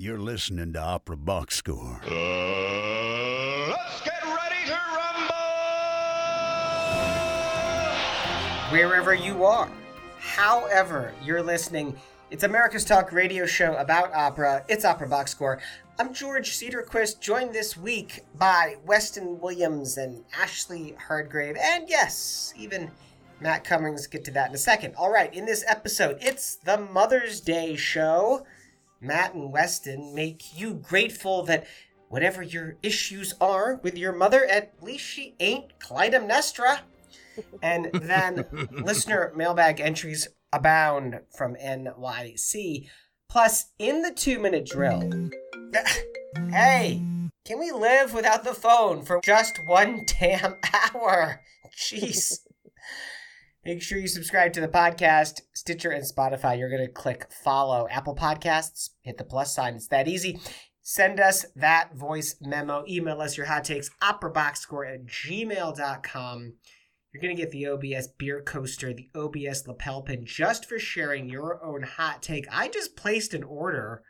You're listening to Opera Box Score. Uh, let's get ready to rumble! Wherever you are, however you're listening, it's America's Talk radio show about opera. It's Opera Box Score. I'm George Cederquist, joined this week by Weston Williams and Ashley Hardgrave, and yes, even Matt Cummings. Get to that in a second. All right, in this episode, it's the Mother's Day show. Matt and Weston make you grateful that whatever your issues are with your mother, at least she ain't Clytemnestra. And then listener mailbag entries abound from NYC. Plus, in the two minute drill, hey, can we live without the phone for just one damn hour? Jeez. Make sure you subscribe to the podcast, Stitcher, and Spotify. You're going to click follow Apple Podcasts, hit the plus sign. It's that easy. Send us that voice memo. Email us your hot takes, operaboxscore at gmail.com. You're going to get the OBS beer coaster, the OBS lapel pin, just for sharing your own hot take. I just placed an order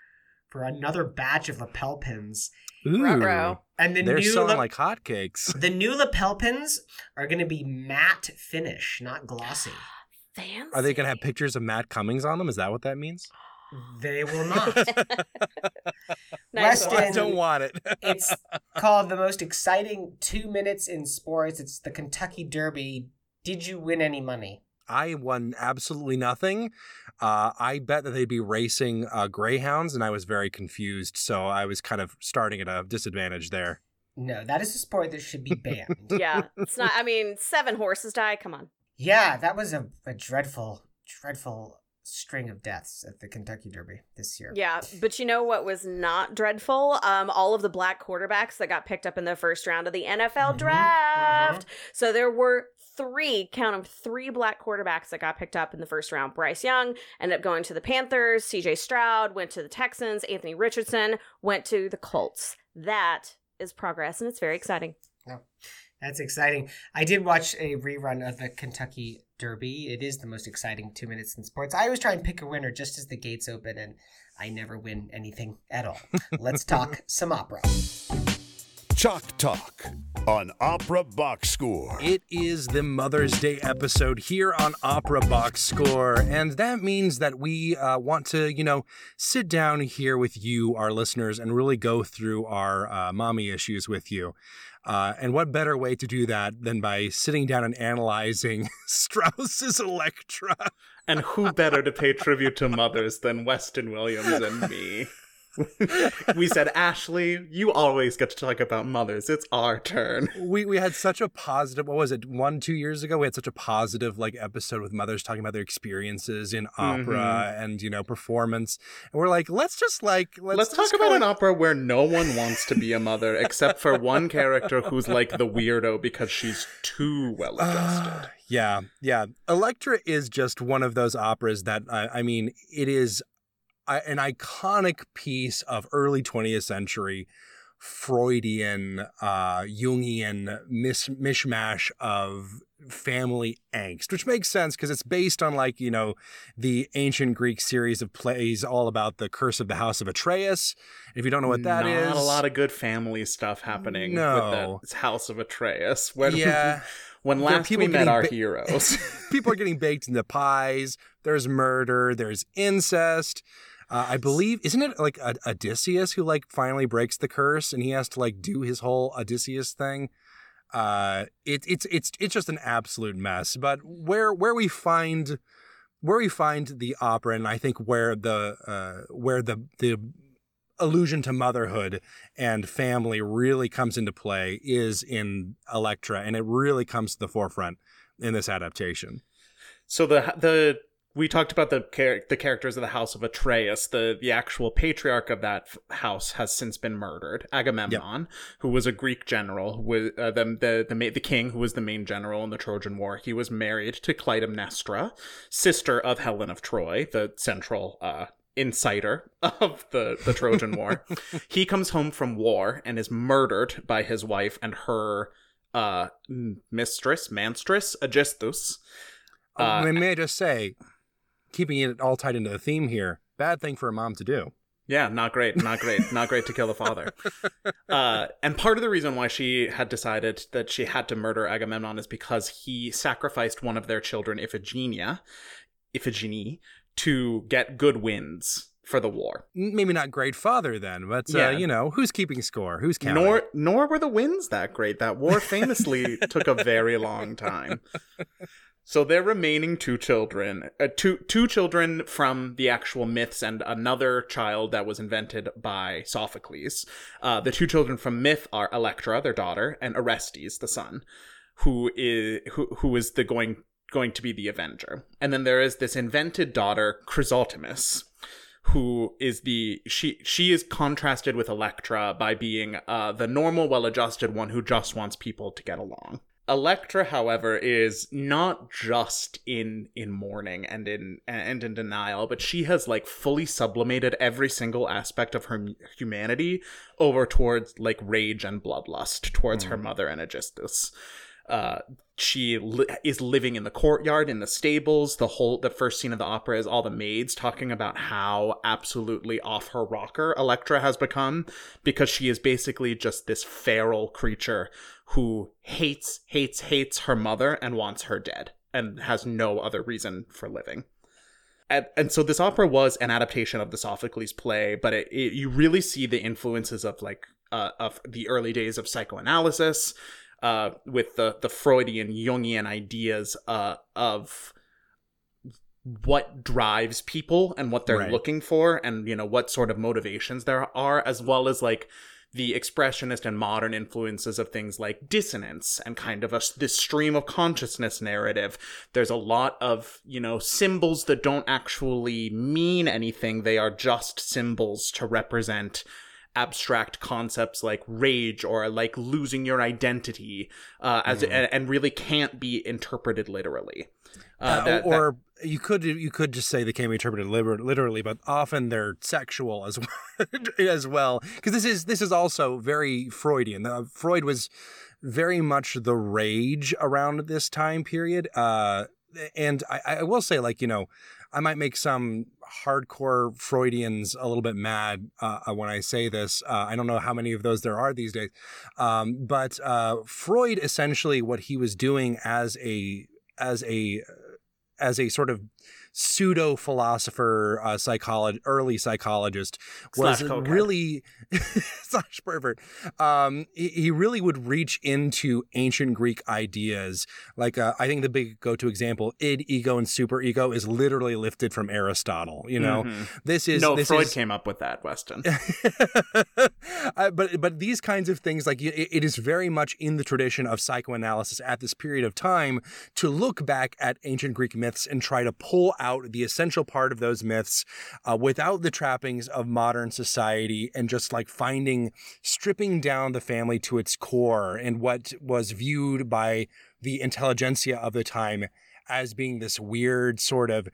for another batch of lapel pins. Ooh, Ruh-roh. And the they're new selling lap- like hotcakes. the new lapel pins are going to be matte finish, not glossy. Fancy. Are they gonna have pictures of Matt Cummings on them? Is that what that means? They will not. Nice Weston- I don't want it. it's called the most exciting two minutes in sports. It's the Kentucky Derby. Did you win any money? I won absolutely nothing. Uh, I bet that they'd be racing uh, greyhounds, and I was very confused. So I was kind of starting at a disadvantage there. No, that is a sport that should be banned. yeah, it's not. I mean, seven horses die. Come on. yeah, that was a, a dreadful, dreadful string of deaths at the Kentucky Derby this year. Yeah, but you know what was not dreadful? Um, all of the black quarterbacks that got picked up in the first round of the NFL Mhm, draft. So there were three, count them, three black quarterbacks that got picked up in the first round. Bryce Young ended up going to the Panthers. C.J. Stroud went to the Texans. Anthony Richardson went to the Colts. That is progress, and it's very exciting. That's exciting. I did watch a rerun of the Kentucky Derby. It is the most exciting two minutes in sports. I always try and pick a winner just as the gates open, and I never win anything at all. Let's talk some opera. Chalk Talk on Opera Box Score. It is the Mother's Day episode here on Opera Box Score, and that means that we uh, want to, you know, sit down here with you, our listeners, and really go through our uh, mommy issues with you. Uh, and what better way to do that than by sitting down and analyzing Strauss's Electra? And who better to pay tribute to mothers than Weston Williams and me? We said, Ashley, you always get to talk about mothers. It's our turn. we we had such a positive what was it one two years ago we had such a positive like episode with mothers talking about their experiences in opera and you know performance and we're like let's just like let's, Let's, talk about an opera where no one wants to be a mother except for one character who's like the weirdo because she's too well adjusted. Ah, yeah yeah electra is just one of those operas that i, I mean it is an iconic piece of early 20th century freudian uh jungian mis- mishmash of family angst which makes sense because it's based on like you know the ancient greek series of plays all about the curse of the house of atreus if you don't know what that Not is, a lot of good family stuff happening No. with that House of Atreus. When, yeah when last people we met our ba- heroes. people are getting baked into pies. There's murder. There's incest. Uh, I believe, isn't it like Od- Odysseus who like finally breaks the curse and he has to like do his whole Odysseus thing? Uh, it, it's it's it's just an absolute mess. But where where we find where we find the opera, and I think where the uh, where the the allusion to motherhood and family really comes into play is in Electra, and it really comes to the forefront in this adaptation. So the the we talked about the char- the characters of the House of Atreus. The the actual patriarch of that f- house has since been murdered. Agamemnon, who was a Greek general, was uh, the the the, ma- the king who was the main general in the Trojan War. He was married to Clytemnestra, sister of Helen of Troy, the central uh, inciter of the the Trojan War. he comes home from war and is murdered by his wife and her uh mistress, manstress, Aegisthus. Oh, Uh, may- may I just say, keeping it all tied into the theme here, bad thing for a mom to do. Yeah, not great, not great, not great to kill the father. Uh, and part of the reason why she had decided that she had to murder Agamemnon is because he sacrificed one of their children, Iphigenia, Iphigenie, to get good winds for the war. Maybe not great father then, but Yeah. uh, you know, who's keeping score? Who's counting? Nor nor were the wins that great. That war famously took a very long time. So their remaining two children, uh, two two children from the actual myths, and another child that was invented by Sophocles. Uh, the two children from myth are Electra, their daughter, and Orestes, the son, who is who who is the going going to be the Avenger. And then there is this invented daughter, Chrysothemis, who is the she she is contrasted with Electra by being uh, the normal, well-adjusted one who just wants people to get along. Electra, however, is not just in in mourning and in and in denial, but she has like fully sublimated every single aspect of her humanity over towards like rage and bloodlust towards her mm. mother and Aegisthus. Uh, she li- is living in the courtyard in the stables. The whole the first scene of the opera is all the maids talking about how absolutely off her rocker electra has become because she is basically just this feral creature who hates hates hates her mother and wants her dead and has no other reason for living. And, and so this opera was an adaptation of the Sophocles play, but it, it, you really see the influences of like uh, of the early days of psychoanalysis, uh, with the the Freudian Jungian ideas uh, of what drives people and what they're Right. looking for, and you know what sort of motivations there are, as well as like the expressionist and modern influences of things like dissonance and kind of a, this stream of consciousness narrative. There's a lot of, you know, symbols that don't actually mean anything. They are just symbols to represent abstract concepts like rage or like losing your identity uh, as and, and really can't be interpreted literally. Uh, Uh, that- that- or you could you could just say they can't be interpreted liber- literally, but often they're sexual as well, as well. Because this is this is also very Freudian. Uh, Freud was very much the rage around this time period. Uh, and I, I will say, like you know, I might make some hardcore Freudians a little bit mad uh, when I say this. Uh, I don't know how many of those there are these days, um, but uh, Freud essentially what he was doing as a as a as a sort of pseudo philosopher, uh, psychologist, early psychologist, was really slash pervert. Um, he, he really would reach into ancient Greek ideas. Like uh, I think the big go-to example, id, ego, and super ego, is literally lifted from Aristotle. You know, Mhm. this is no, this Freud is, came up with that, Weston. uh, but but these kinds of things like it, it is very much in the tradition of psychoanalysis at this period of time to look back at ancient Greek myths and try to pull out the essential part of those myths uh, without the trappings of modern society and just like finding stripping down the family to its core and what was viewed by the intelligentsia of the time as being this weird sort of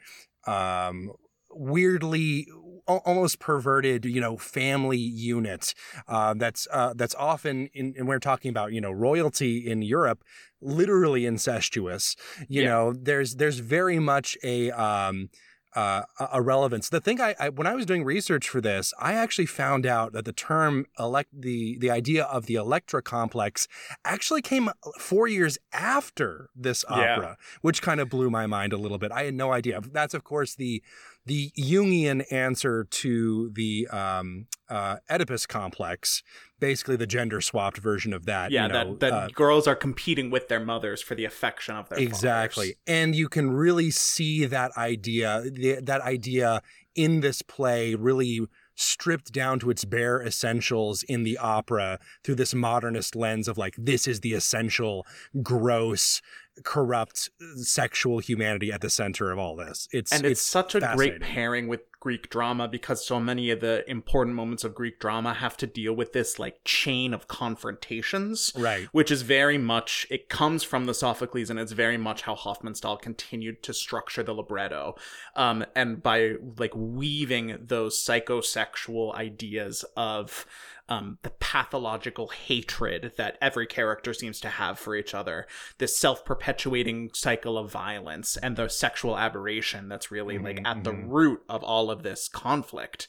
um weirdly almost perverted you know family unit uh, that's uh, that's often in and we're talking about you know royalty in Europe literally incestuous you Yeah. know there's there's very much a um uh, a- relevance. The thing I, I when I was doing research for this, I actually found out that the term elect the the idea of the Electra complex actually came four years after this Yeah. opera, which kind of blew my mind a little bit. I had no idea. That's of course the the Jungian answer to the um, uh, Oedipus complex, basically the gender swapped version of that. yeah, you know, that, that uh, girls are competing with their mothers for the affection of their fathers. exactly fathers. and you can really see that idea the, that idea in this play really stripped down to its bare essentials in the opera through this modernist lens of like this is the essential gross corrupt sexual humanity at the center of all this it's and it's, such a great pairing with Greek drama because so many of the important moments of Greek drama have to deal with this like chain of confrontations. right Which is very much, it comes from the Sophocles and it's very much how Hofmannsthal continued to structure the libretto. Um, and by like weaving those psychosexual ideas of um, the pathological hatred that every character seems to have for each other, this self perpetuating cycle of violence, and the sexual aberration that's really like at the root of all of this conflict.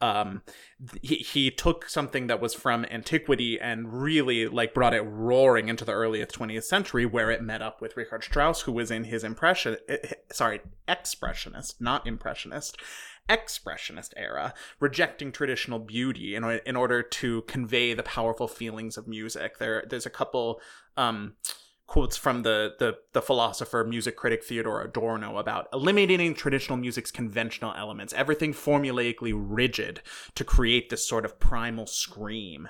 um he, he took something that was from antiquity and really like brought it roaring into the earliest 20th century where it met up with richard strauss who was in his impression eh, eh, sorry expressionist not impressionist expressionist era rejecting traditional beauty in, in order to convey the powerful feelings of music. There there's a couple um quotes from the, the the philosopher music critic Theodor Adorno about eliminating traditional music's conventional elements, everything formulaically rigid to create this sort of primal scream,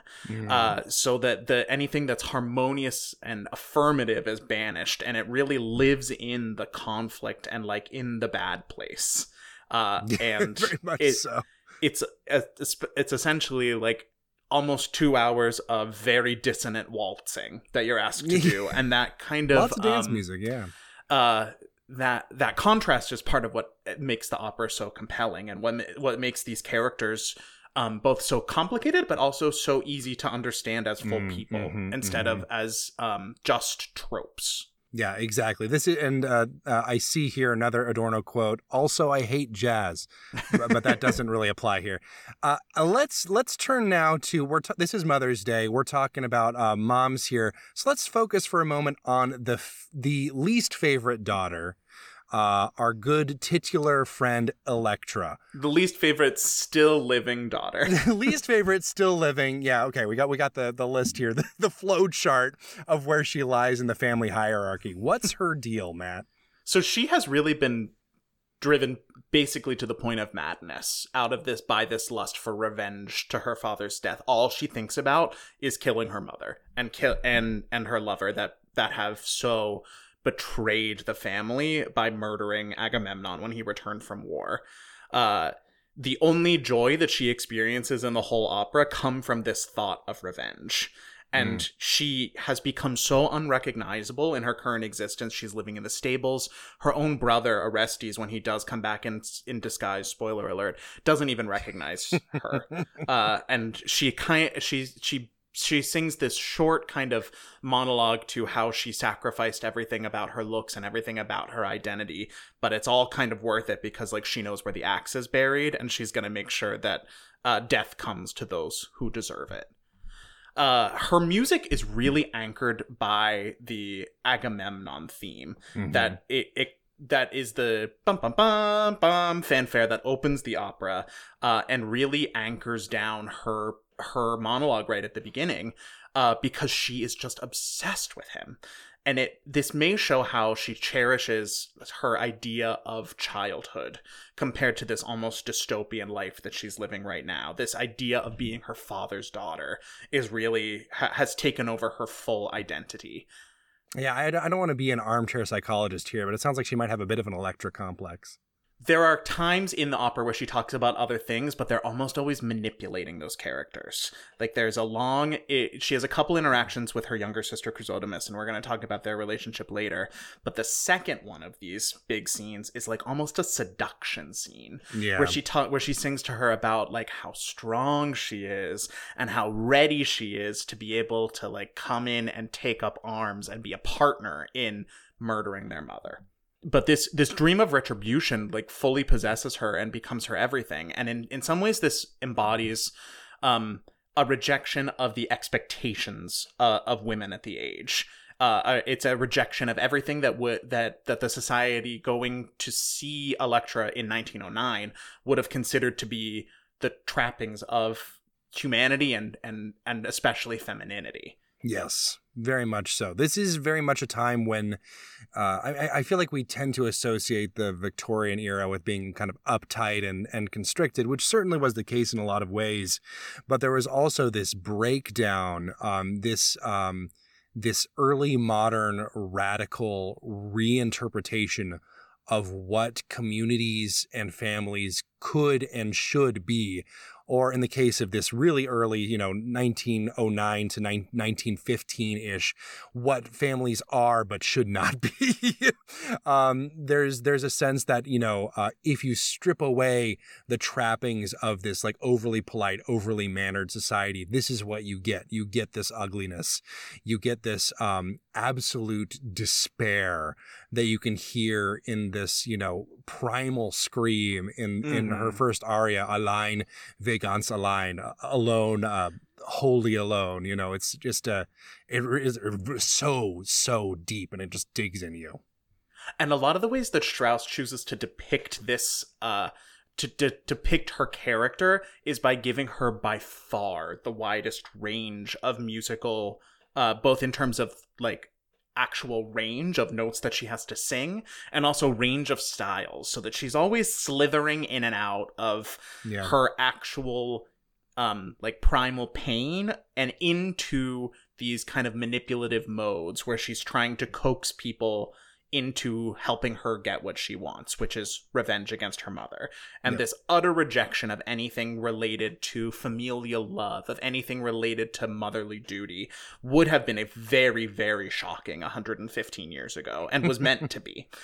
uh, so that the anything that's harmonious and affirmative is banished, and it really lives in the conflict and like in the bad place. Uh, and very much it, so. It's it's essentially like almost two hours of very dissonant waltzing that you're asked to do, and that kind of lots of dance um, music, yeah. Uh, that that contrast is part of what makes the opera so compelling, and what what makes these characters um, both so complicated but also so easy to understand as full mm, people mm-hmm, instead mm-hmm. of as um, just tropes. Yeah, exactly. This is, and uh, uh, I see here another Adorno quote. Also, I hate jazz, but, but that doesn't really apply here. Uh, uh let's let's turn now to we're t- this is Mother's Day. We're talking about uh, moms here, so let's focus for a moment on the f- the least favorite daughter, uh, our good titular friend Electra. The least favorite still living daughter. least favorite still living. Yeah, okay. We got we got the the list here, the, the flow chart of where she lies in the family hierarchy. What's her deal, Matt? So she has really been driven basically to the point of madness out of this by this lust for revenge to her father's death. All she thinks about is killing her mother and kill and and her lover that that have so betrayed the family by murdering Agamemnon when he returned from war. Uh, the only joy that she experiences in the whole opera come from this thought of revenge and mm. she has become so unrecognizable in her current existence she's living in the stables her own brother orestes when he does come back in in disguise spoiler alert doesn't even recognize her uh, and she kind she she she sings this short kind of monologue to how she sacrificed everything about her looks and everything about her identity but it's all kind of worth it because like she knows where the axe is buried and she's going to make sure that uh, death comes to those who deserve it uh, her music is really anchored by the agamemnon theme mm-hmm. that it, it that is the bum bum bum bum fanfare that opens the opera uh, and really anchors down her her monologue right at the beginning uh, because she is just obsessed with him. And it this may show how she cherishes her idea of childhood compared to this almost dystopian life that she's living right now. This idea of being her father's daughter is really ha- has taken over her full identity. Yeah I, I don't want to be an armchair psychologist here but it sounds like she might have a bit of an electra complex there are times in the opera where she talks about other things, but they're almost always manipulating those characters. Like there's a long, it, she has a couple interactions with her younger sister Chrysothemis, and we're going to talk about their relationship later. But the second one of these big scenes is like almost a seduction scene, yeah. where she ta- where she sings to her about like how strong she is and how ready she is to be able to like come in and take up arms and be a partner in murdering their mother but this this dream of retribution like fully possesses her and becomes her everything. And in in some ways this embodies um a rejection of the expectations uh, of women at the age. Uh, uh it's a rejection of everything that would that that the society going to see Electra in 1909 would have considered to be the trappings of humanity and and and especially femininity. Yes, very much so. This is very much a time when uh, I, I, feel like we tend to associate the Victorian era with being kind of uptight and, and constricted, which certainly was the case in a lot of ways. But there was also this breakdown, um, this um, this early modern radical reinterpretation of what communities and families could and should be or in the case of this really early, you know, 1909 to 1915 ish, what families are but should not be. um, there's there's a sense that you know uh, if you strip away the trappings of this like overly polite, overly mannered society, this is what you get. You get this ugliness. You get this um, absolute despair that you can hear in this, you know, primal scream in in her Mhm. first aria, allein, allein, uh, alone, uh, wholly alone. You know, it's just uh, it is so so deep, and it just digs in you. and a lot of the ways that Strauss chooses to depict this uh to de- depict her character is by giving her by far the widest range of musical uh both in terms of like actual range of notes that she has to sing and also range of styles so that she's always slithering in and out of Yeah. her actual um like primal pain and into these kind of manipulative modes where she's trying to coax people into helping her get what she wants, which is revenge against her mother. And Yep. this utter rejection of anything related to familial love, of anything related to motherly duty, would have been a very, very shocking 115 years ago and was meant to be.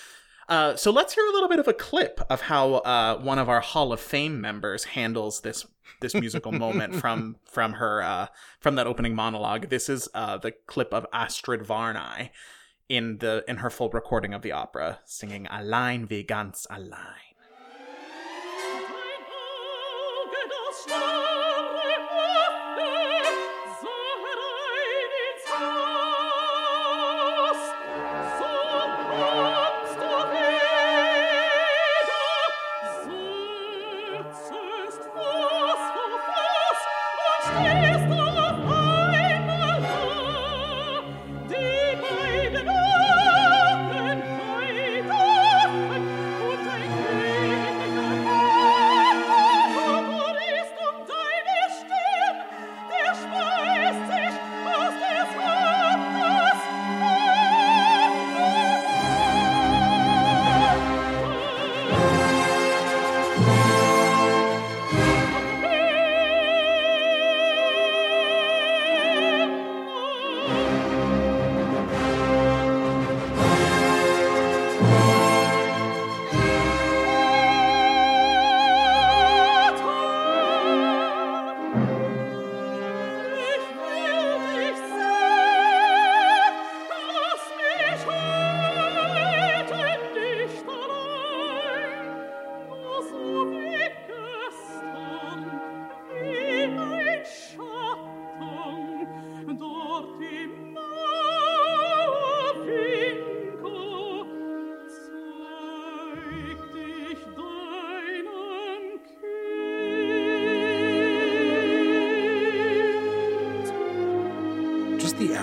Uh, so let's hear a little bit of a clip of how uh, one of our Hall of Fame members handles this this musical moment from from her uh, from that opening monologue. This is uh, the clip of Astrid Varnay in the in her full recording of the opera, singing "Allein wie ganz allein."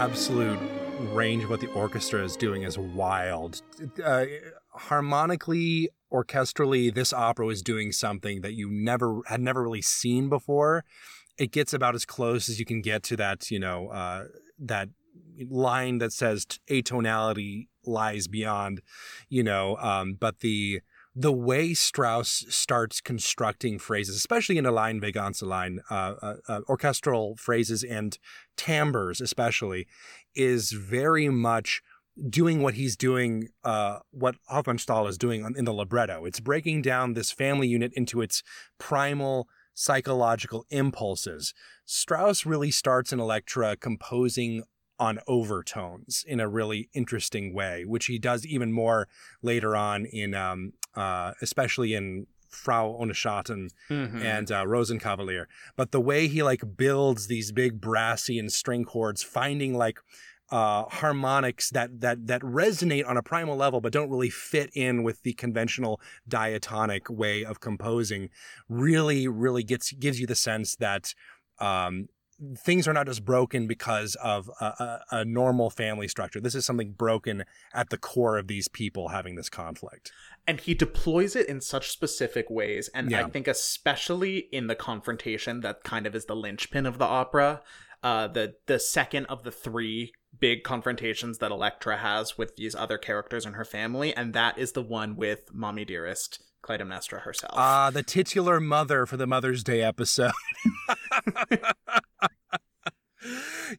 Absolute range of what the orchestra is doing is wild. Uh, harmonically, orchestrally, this opera is doing something that you never had never really seen before. It gets about as close as you can get to that, you know, uh, that line that says atonality lies beyond, you know. Um, but the the way Strauss starts constructing phrases, especially in a line Veganza line, uh, uh, uh, orchestral phrases and timbres, especially, is very much doing what he's doing, uh, what Hofmannsthal is doing in the libretto. It's breaking down this family unit into its primal psychological impulses. Strauss really starts in Electra composing on overtones in a really interesting way, which he does even more later on in, um, uh, especially in Frau ohne Schatten and uh, Rosenkavalier. But the way he like builds these big brassy and string chords, finding like uh, harmonics that that that resonate on a primal level, but don't really fit in with the conventional diatonic way of composing, really, really gets gives you the sense that. Um, Things are not just broken because of a, a, a normal family structure. This is something broken at the core of these people having this conflict. And he deploys it in such specific ways and i think especially in the confrontation that kind of is the linchpin of the opera uh the the second of the three big confrontations that electra has with these other characters in her family and that is the one with mommy dearest clytemnestra herself Ah, the titular mother for the Mother's Day episode.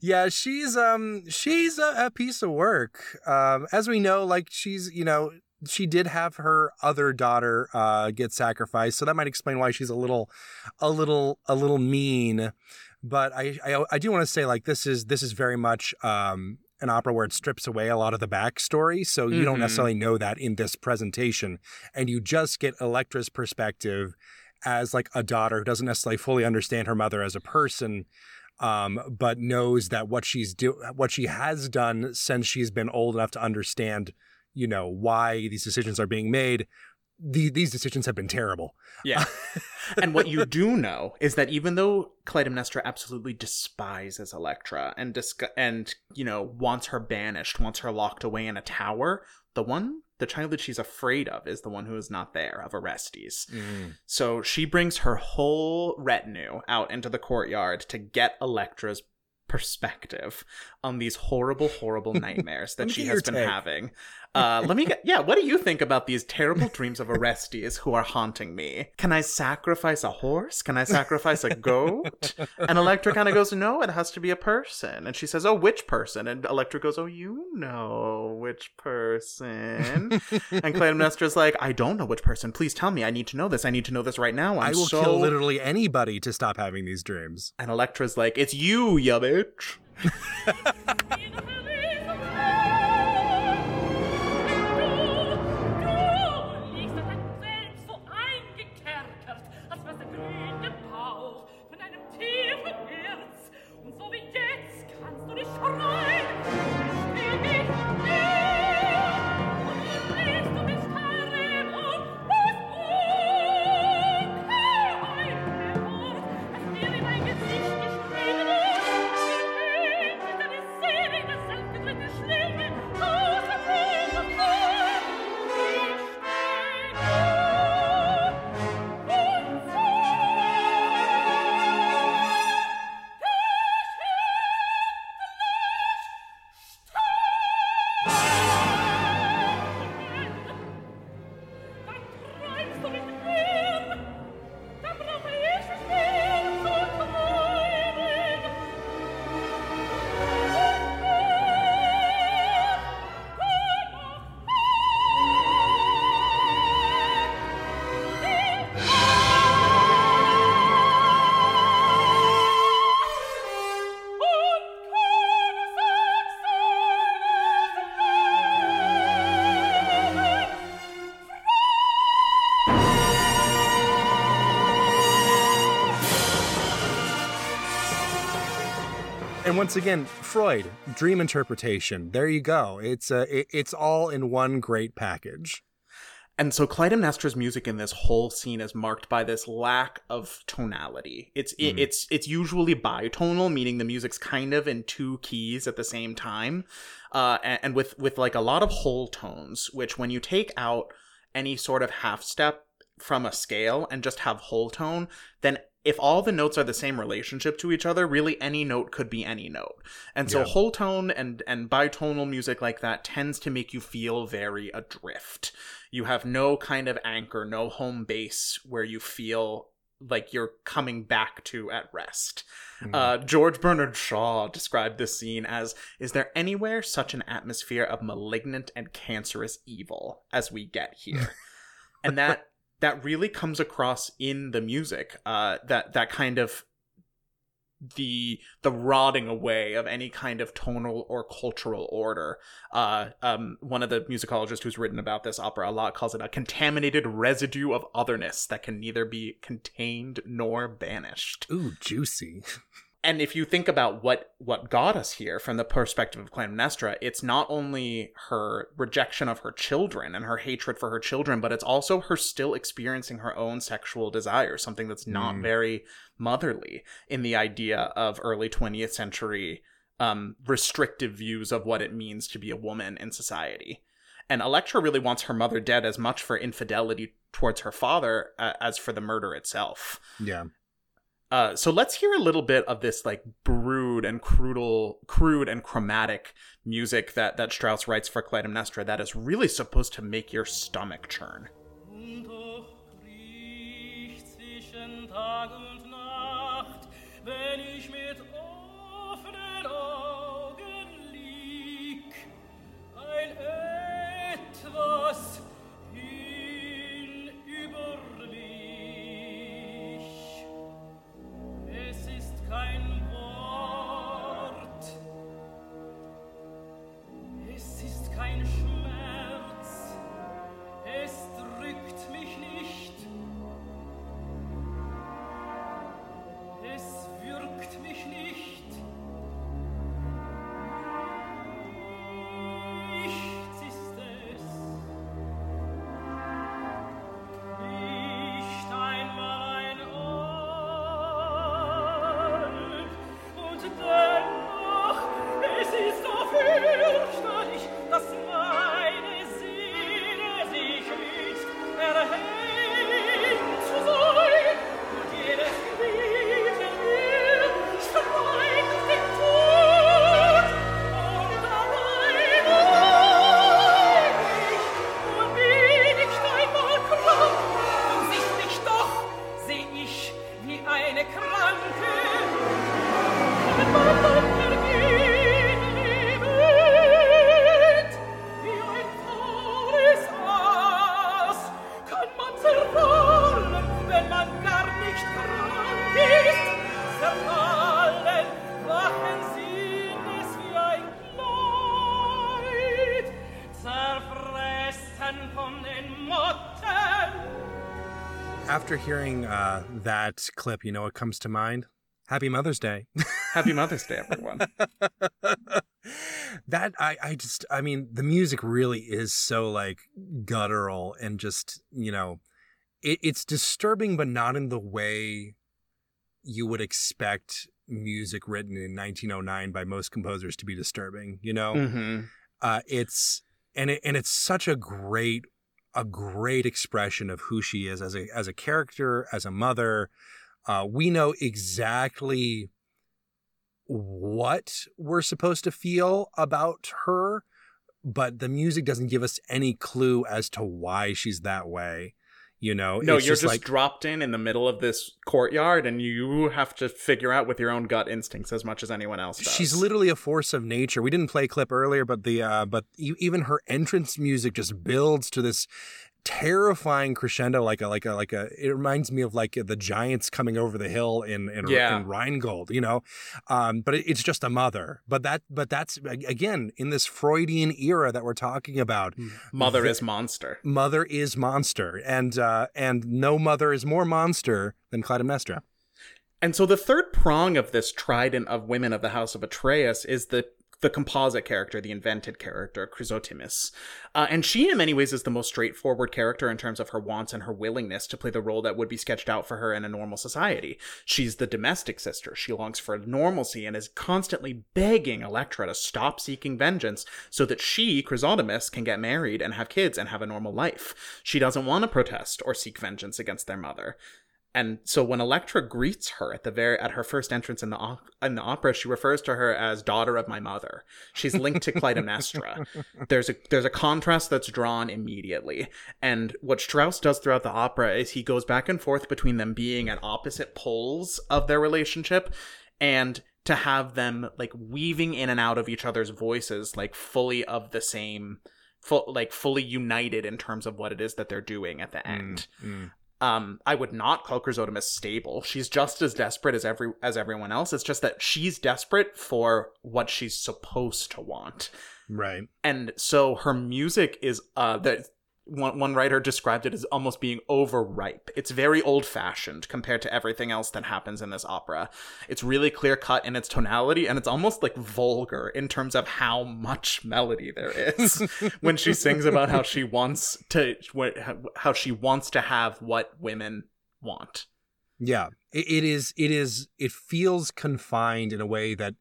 yeah, she's um she's a, a piece of work. Um, as we know, like she's you know she did have her other daughter uh get sacrificed, so that might explain why she's a little a little a little mean. But I I, I do want to say like this is this is very much um an opera where it strips away a lot of the backstory. So you don't Mhm. necessarily know that in this presentation. And you just get Electra's perspective as like a daughter who doesn't necessarily fully understand her mother as a person. Um, but knows that what she's do what she has done since she's been old enough to understand, you know, why these decisions are being made. The, these decisions have been terrible. Yeah. and what you do know is that even though Clytemnestra absolutely despises Electra and disg- and you know wants her banished, wants her locked away in a tower, the one the child that she's afraid of is the one who is not there of Orestes. Mm. So she brings her whole retinue out into the courtyard to get Electra's perspective on these horrible, horrible nightmares that she has been take. having. Uh, let me get, yeah, what do you think about these terrible dreams of Orestes who are haunting me? Can I sacrifice a horse? Can I sacrifice a goat? And Electra kind of goes, no, it has to be a person. And she says, oh, which person? And Electra goes, oh, you know which person. and Clytemnestra's like, I don't know which person. Please tell me. I need to know this. I need to know this right now. I'm I will so... kill literally anybody to stop having these dreams. And Electra's like, it's you, ya bitch. And once again, Freud, dream interpretation. There you go. It's uh, it, it's all in one great package. And so Clytemnestra's music in this whole scene is marked by this lack of tonality. It's it, it's it's usually bitonal, meaning the music's kind of in two keys at the same time, uh, and, and with with like a lot of whole tones. Which when you take out any sort of half step from a scale and just have whole tone, then if all the notes are the same relationship to each other, really any note could be any note. And so Yeah. whole tone and and bitonal music like that tends to make you feel very adrift. You have no kind of anchor, no home base where you feel like you're coming back to at rest. Uh, George Bernard Shaw described this scene as Is there anywhere such an atmosphere of malignant and cancerous evil as we get here? and that that really comes across in the music. Uh, that that kind of the the rotting away of any kind of tonal or cultural order. Uh, um, one of the musicologists who's written about this opera a lot calls it a contaminated residue of otherness that can neither be contained nor banished. Ooh, juicy. And if you think about what what got us here from the perspective of Clytemnestra, it's not only her rejection of her children and her hatred for her children, but it's also her still experiencing her own sexual desire, something that's not Mm. very motherly in the idea of early 20th century um, restrictive views of what it means to be a woman in society. And Electra really wants her mother dead as much for infidelity towards her father uh, as for the murder itself. Yeah. Uh, so let's hear a little bit of this like brood and crude, crude and chromatic music that that Strauss writes for Clytemnestra that is really supposed to make your stomach churn. After hearing uh, that clip, you know what comes to mind? Happy Mother's Day. Happy Mother's Day, everyone. that I, I just I mean the music really is so like guttural and just you know it, it's disturbing but not in the way you would expect music written in 1909 by most composers to be disturbing you know hmm uh it's and it and it's such a great a great expression of who she is as a as a character as a mother. Uh we know exactly what we're supposed to feel about her but the music doesn't give us any clue as to why she's that way you know No, you're just, like dropped in in the middle of this courtyard, and you have to figure out with your own gut instincts as much as anyone else does. She's literally a force of nature. We didn't play a clip earlier, but the uh, but even her entrance music just builds to this terrifying crescendo, like a like a like a. It reminds me of like the giants coming over the hill in in, Yeah. in Rheingold, you know. Um, but it, it's just a mother. But that but that's again in this Freudian era that we're talking about. mother the- is monster. Mother is monster, and uh, and no mother is more monster than Clytemnestra. And so the third prong of this trident of women of the House of Atreus is the the composite character, the invented character, Chrysothemis. Uh, and she, in many ways, is the most straightforward character in terms of her wants and her willingness to play the role that would be sketched out for her in a normal society. She's the domestic sister. She longs for normalcy and is constantly begging Electra to stop seeking vengeance so that she, Chrysothemis, can get married and have kids and have a normal life. She doesn't want to protest or seek vengeance against their mother. And so when Electra greets her at the very at her first entrance in the op- in the opera, she refers to her as daughter of my mother. She's linked to Clytemnestra. there's a there's a contrast that's drawn immediately. And what Strauss does throughout the opera is he goes back and forth between them being at opposite poles of their relationship and to have them like weaving in and out of each other's voices like fully of the same full like fully united in terms of what it is that they're doing at the end mm, mm. Um i would not call chrysothemis stable. She's just as desperate as every as everyone else. It's just that she's desperate for what she's supposed to want. Right. and so her music is uh that one, one writer described it as almost being overripe. It's very old fashioned compared to everything else that happens in this opera. It's really clear cut in its tonality and it's almost like vulgar in terms of how much melody there is when she sings about how she wants to how she wants to have what women want. Yeah, it, it is. It is. It feels confined in a way that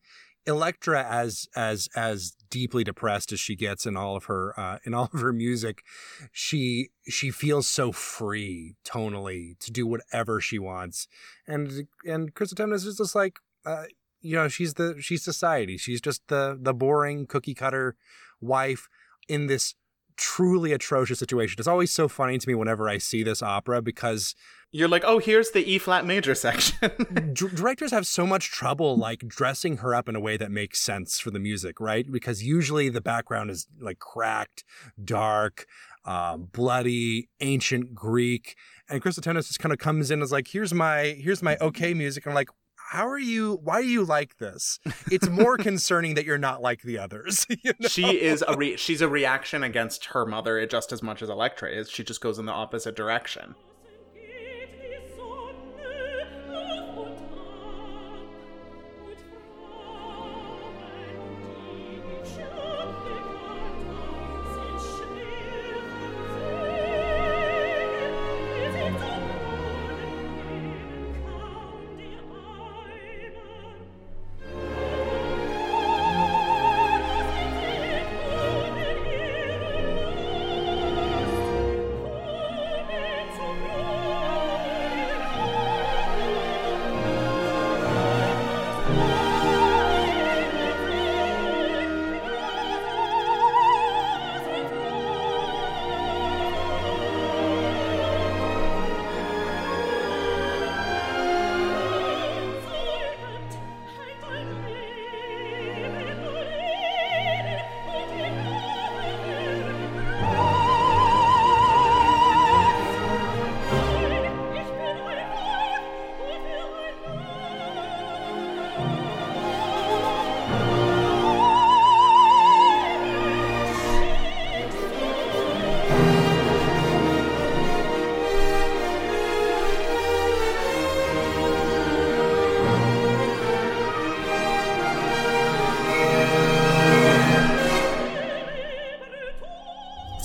Electra, as as as deeply depressed as she gets in all of her uh, in all of her music, she she feels so free tonally to do whatever she wants, and and Chrysothemis is just like, uh, you know, she's the she's society. She's just the the boring cookie cutter wife in this truly atrocious situation. It's always so funny to me whenever I see this opera because You're like, "Oh, here's the E flat major section." D- directors have so much trouble like dressing her up in a way that makes sense for the music, right? Because usually the background is like cracked, dark, um, bloody, ancient Greek, and Chrysothemis just kind of comes in as like, "Here's my here's my okay music." I'm like, "How are you? Why are you like this?" It's more concerning that you're not like the others. you know? she is a re- she's a reaction against her mother just as much as Electra is. She just goes in the opposite direction.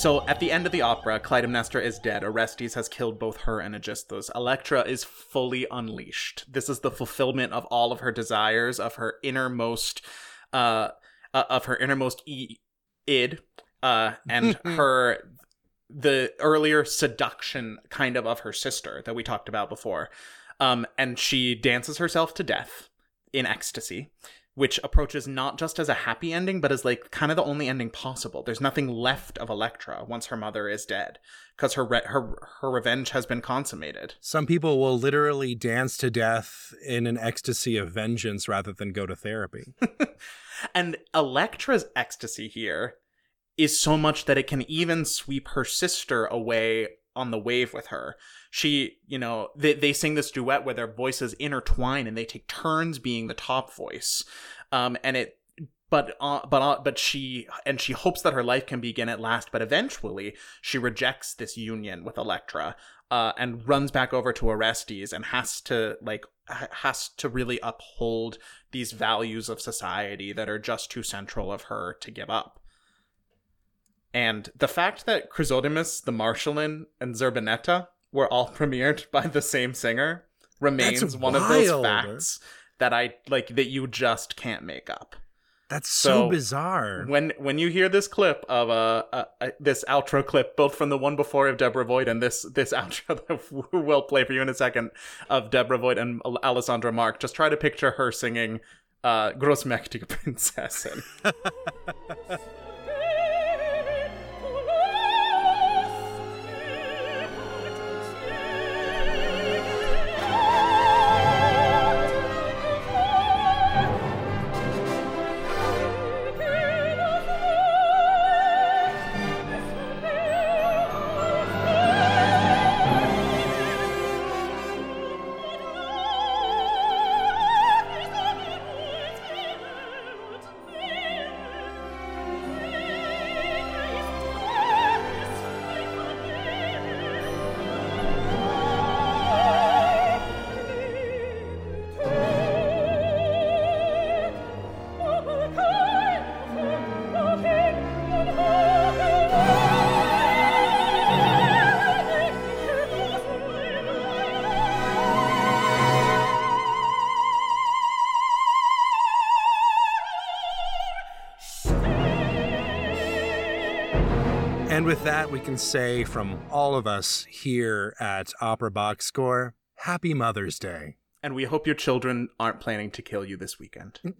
So at the end of the opera, Clytemnestra is dead. Orestes has killed both her and Aegisthus. Electra is fully unleashed. This is the fulfillment of all of her desires, of her innermost, uh, uh of her innermost e- id, uh, and her the earlier seduction kind of of her sister that we talked about before. Um, and she dances herself to death in ecstasy, which approaches not just as a happy ending, but as like kind of the only ending possible. There's nothing left of Electra once her mother is dead, because her re- her her revenge has been consummated. Some people will literally dance to death in an ecstasy of vengeance rather than go to therapy. And Electra's ecstasy here is so much that it can even sweep her sister away on the wave with her. She, you know, they, they sing this duet where their voices intertwine and they take turns being the top voice. Um, and it, but, uh, but, uh, but she, and she hopes that her life can begin at last, but eventually she rejects this union with Electra, uh, and runs back over to Orestes and has to, like, has to really uphold these values of society that are just too central of her to give up. And the fact that Chrysothemis, the Marschallin, and Zerbinetta were all premiered by the same singer remains That's one of those facts that I like that you just can't make up. That's so, So, bizarre. When when you hear this clip of uh, uh, uh this outro clip, both from the one before of Deborah Voigt and this this outro that we'll play for you in a second of Deborah Voigt and Alessandra Marc, just try to picture her singing uh, "Großmächtige Prinzessin." With that, we can say from all of us here at Opera Box Score, Happy Mother's Day. and we hope your children aren't planning to kill you this weekend.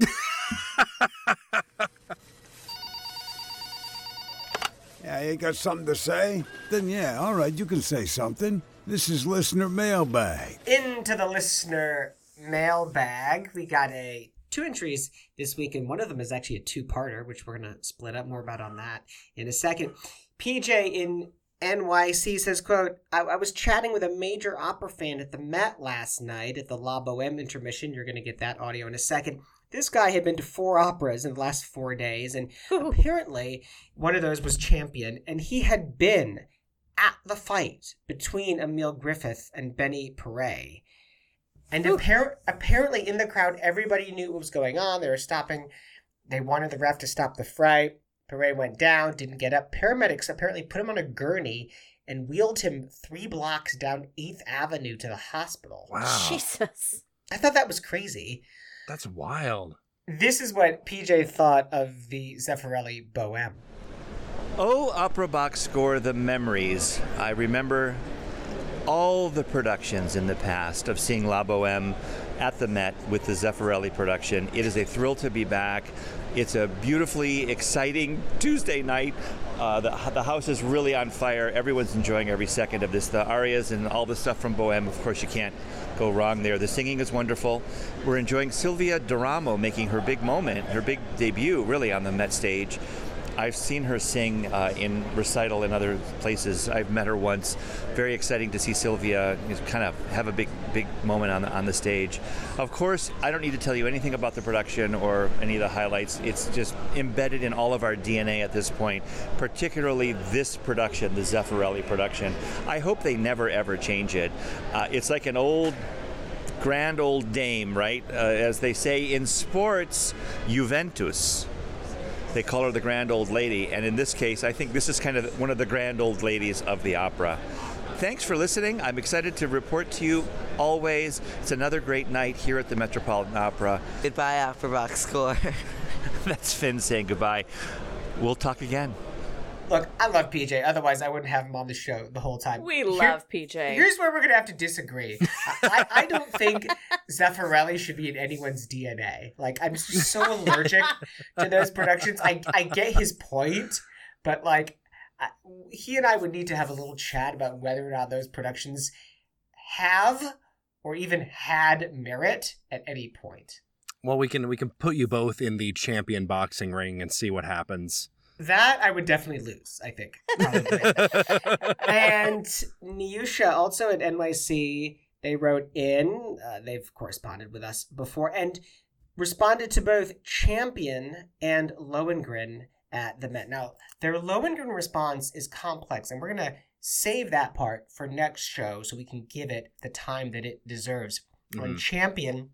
Yeah, you got something to say? Then yeah, all right, you can say something. This is listener mailbag. into the listener mailbag. We got a two entries this week, and one of them is actually a two-parter, which we're gonna split up more about on that in a second. PJ in NYC says, "quote I, I was chatting with a major opera fan at the Met last night at the La Boheme intermission. You're gonna get that audio in a second. This guy had been to four operas in the last four days, and apparently one of those was Champion, and he had been." At the fight between Emil Griffith and Benny Paret. And appar- apparently, in the crowd, everybody knew what was going on. They were stopping. They wanted the ref to stop the fray. Paret went down, didn't get up. Paramedics apparently put him on a gurney and wheeled him three blocks down 8th Avenue to the hospital. Wow. Jesus. I thought that was crazy. That's wild. This is what PJ thought of the Zeffirelli Bohème. Oh, Opera Box Score The Memories. I remember all the productions in the past of seeing La Boheme at the Met with the Zeffirelli production. It is a thrill to be back. It's a beautifully exciting Tuesday night. Uh, the, the house is really on fire. Everyone's enjoying every second of this. The arias and all the stuff from Bohème, of course, you can't go wrong there. The singing is wonderful. We're enjoying Sylvia D'Eramo making her big moment, her big debut, really, on the Met stage. I've seen her sing uh, in recital in other places. I've met her once. Very exciting to see Sylvia kind of have a big, big moment on the, on the stage. Of course, I don't need to tell you anything about the production or any of the highlights. It's just embedded in all of our DNA at this point, particularly this production, the Zeffirelli production. I hope they never ever change it. Uh, it's like an old grand old dame, right? Uh, as they say in sports, Juventus. They call her the grand old lady, and in this case, I think this is kind of one of the grand old ladies of the opera. Thanks for listening. I'm excited to report to you always. It's another great night here at the Metropolitan Opera. Goodbye, Opera Box Score. That's Finn saying goodbye. We'll talk again. Look, I love PJ. Otherwise, I wouldn't have him on the show the whole time. We Here- love PJ. Here's where we're gonna have to disagree. I, I, I don't think Zeffirelli should be in anyone's DNA. Like, I'm so allergic to those productions. I I get his point, but like, I, he and I would need to have a little chat about whether or not those productions have or even had merit at any point. Well, we can we can put you both in the champion boxing ring and see what happens. That I would definitely lose. I think. and Niusha also at NYC, they wrote in, uh, they've corresponded with us before, and responded to both Champion and Lohengrin at the Met. Now, their Lohengrin response is complex, and we're going to save that part for next show so we can give it the time that it deserves. On Mhm. Champion,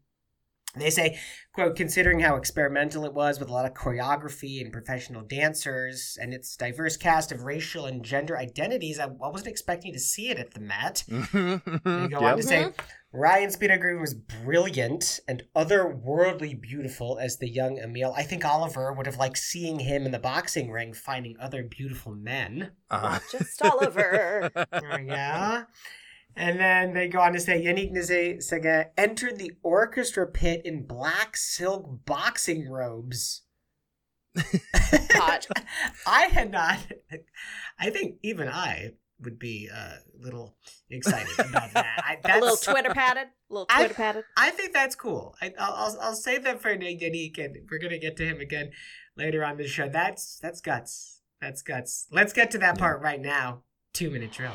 they say, quote, considering how experimental it was with a lot of choreography and professional dancers and its diverse cast of racial and gender identities, I, I wasn't expecting to see it at the Met. They go on to say, Ryan Speedo Green was brilliant and otherworldly beautiful as the young Emil. I think Oliver would have liked seeing him in the boxing ring finding other beautiful men. Uh, Just Oliver. yeah. And then they go on to say Yannick Nézet entered the orchestra pit in black silk boxing robes. Hot. I had not. I think even I would be uh, a little excited about that. I, A little Twitter padded. A little I- Twitter padded. I think that's cool. I, I'll, I'll I'll save that for Yannick, and we're gonna get to him again later on the show. That's that's guts. That's guts. Let's get to that part right now. Two minute drill.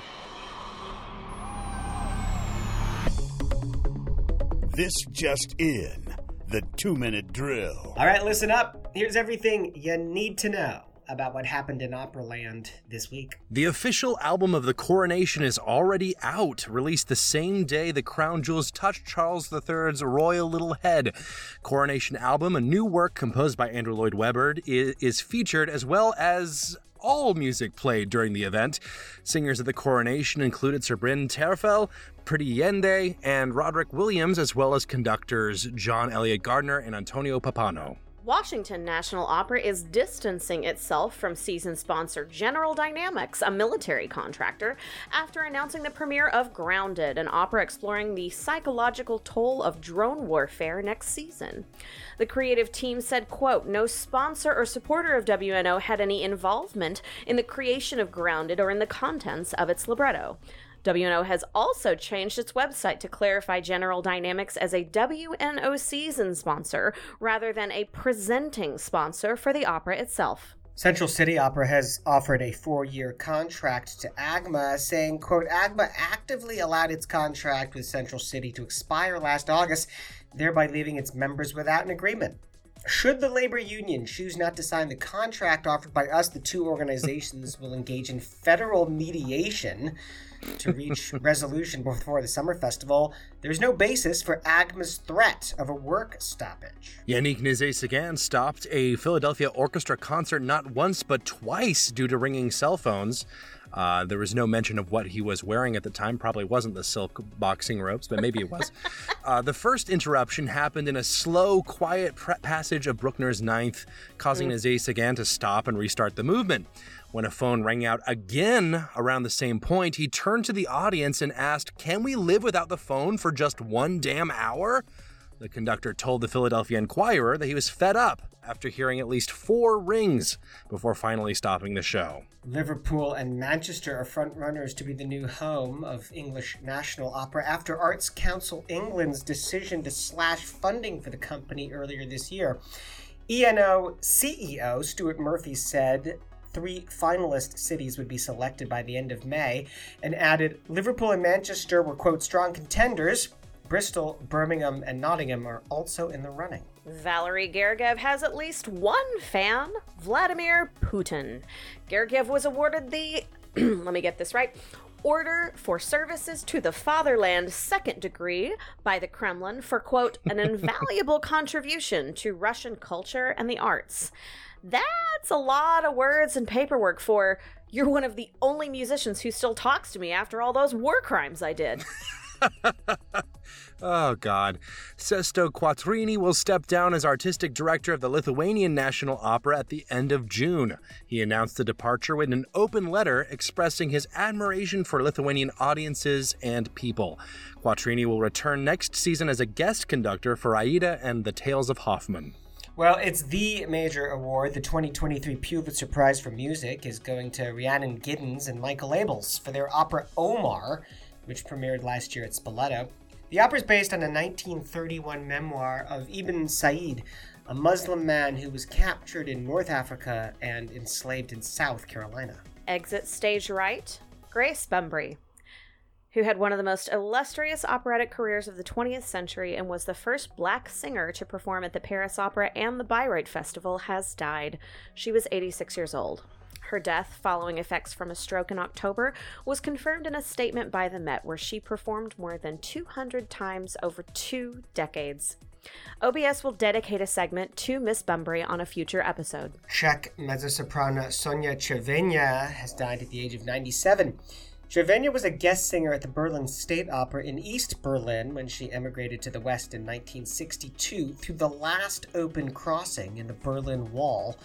This just in. The two minute drill. All right, listen up. Here's everything you need to know about what happened in Operaland this week. The official album of the coronation is already out, released the same day the crown jewels touched Charles III's royal little head. Coronation album, a new work composed by Andrew Lloyd Webber, is featured as well as all music played during the event. Singers at the coronation included Sir Bryn Terfel, Pretty Yende, and Roderick Williams, as well as conductors John Eliot Gardiner and Antonio Pappano. Washington National Opera is distancing itself from season sponsor General Dynamics, a military contractor, after announcing the premiere of Grounded, an opera exploring the psychological toll of drone warfare next season. The creative team said, quote, no sponsor or supporter of WNO had any involvement in the creation of Grounded or in the contents of its libretto. WNO has also changed its website to clarify General Dynamics as a WNO season sponsor rather than a presenting sponsor for the opera itself. Central City Opera has offered a four-year contract to AGMA, saying, quote, AGMA actively allowed its contract with Central City to expire last August, thereby leaving its members without an agreement. Should the labor union choose not to sign the contract offered by us, the two organizations will engage in federal mediation to reach resolution before the summer festival. There's no basis for AGMA's threat of a work stoppage. Yannick Nézet-Séguin stopped a Philadelphia orchestra concert not once but twice due to ringing cell phones. Uh, there was no mention of what he was wearing at the time. Probably wasn't the silk boxing ropes, but maybe it was. uh, the first interruption happened in a slow, quiet pre- passage of Bruckner's Ninth, causing Nézet-Séguin to stop and restart the movement. When a phone rang out again around the same point, he turned to the audience and asked, Can we live without the phone for just one damn hour? The conductor told the Philadelphia Inquirer that he was fed up after hearing at least four rings before finally stopping the show. Liverpool and Manchester are frontrunners to be the new home of English National Opera after Arts Council England's decision to slash funding for the company earlier this year. ENO CEO Stuart Murphy said three finalist cities would be selected by the end of May and added Liverpool and Manchester were, quote, strong contenders. Bristol, Birmingham, and Nottingham are also in the running. Valery Gergiev has at least one fan, Vladimir Putin. Gergiev was awarded the, let me get this right, Order for Services to the Fatherland second degree by the Kremlin for, quote, an invaluable contribution to Russian culture and the arts. That's a lot of words and paperwork for you're one of the only musicians who still talks to me after all those war crimes I did. Oh, God. Sesto Quattrini will step down as artistic director of the Lithuanian National Opera at the end of June. He announced the departure with an open letter expressing his admiration for Lithuanian audiences and people. Quattrini will return next season as a guest conductor for Aida and the Tales of Hoffman. Well, it's the major award. The 2023 Pulitzer Prize for Music is going to Rhiannon Giddens and Michael Abels for their opera Omar, which premiered last year at Spoleto. The opera is based on a 1931 memoir of Ibn Said, a Muslim man who was captured in North Africa and enslaved in South Carolina. Exit stage right, Grace Bumbry, who had one of the most illustrious operatic careers of the 20th century and was the first black singer to perform at the Paris Opera and the Bayreuth Festival, has died. She was 86 years old. Her death, following effects from a stroke in October, was confirmed in a statement by the Met, where she performed more than 200 times over two decades. OBS will dedicate a segment to Miss Bumbry on a future episode. Czech mezzo-soprano Soňa Červená has died at the age of 97. Červená was a guest singer at the Berlin State Opera in East Berlin when she emigrated to the West in 1962 through the last open crossing in the Berlin Wall.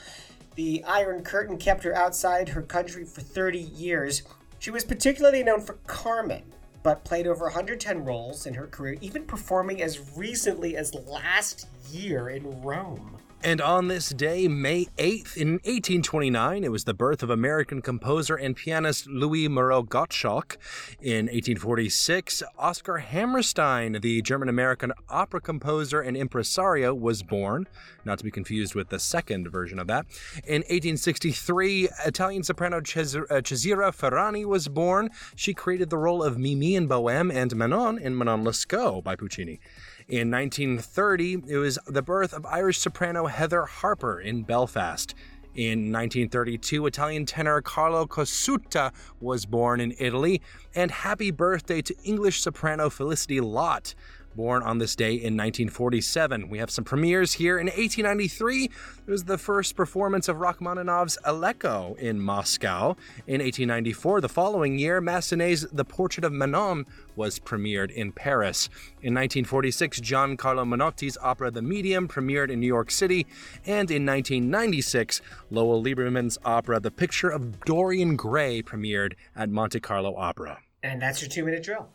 The Iron Curtain kept her outside her country for 30 years. She was particularly known for Carmen, but played over 110 roles in her career, even performing as recently as last year in Rome. And on this day, May 8th, in 1829, it was the birth of American composer and pianist Louis Moreau Gottschalk. In 1846, Oscar Hammerstein, the German American opera composer and impresario, was born, not to be confused with the second version of that. In 1863, Italian soprano uh, Cesira Ferrani was born. She created the role of Mimi in Bohème and Manon in Manon Lescaut by Puccini. In 1930, it was the birth of Irish soprano Heather Harper in Belfast. In 1932, Italian tenor Carlo Cossutta was born in Italy. And happy birthday to English soprano Felicity Lott, born on this day in 1947. We have some premieres here. In 1893, it was the first performance of Rachmaninoff's Aleko in Moscow. In 1894, the following year, Massenet's The Portrait of Manon was premiered in Paris. In 1946, Giancarlo Menotti's opera The Medium premiered in New York City. And in 1996, Lowell Lieberman's opera The Picture of Dorian Gray premiered at Monte Carlo Opera. And that's your two minute drill.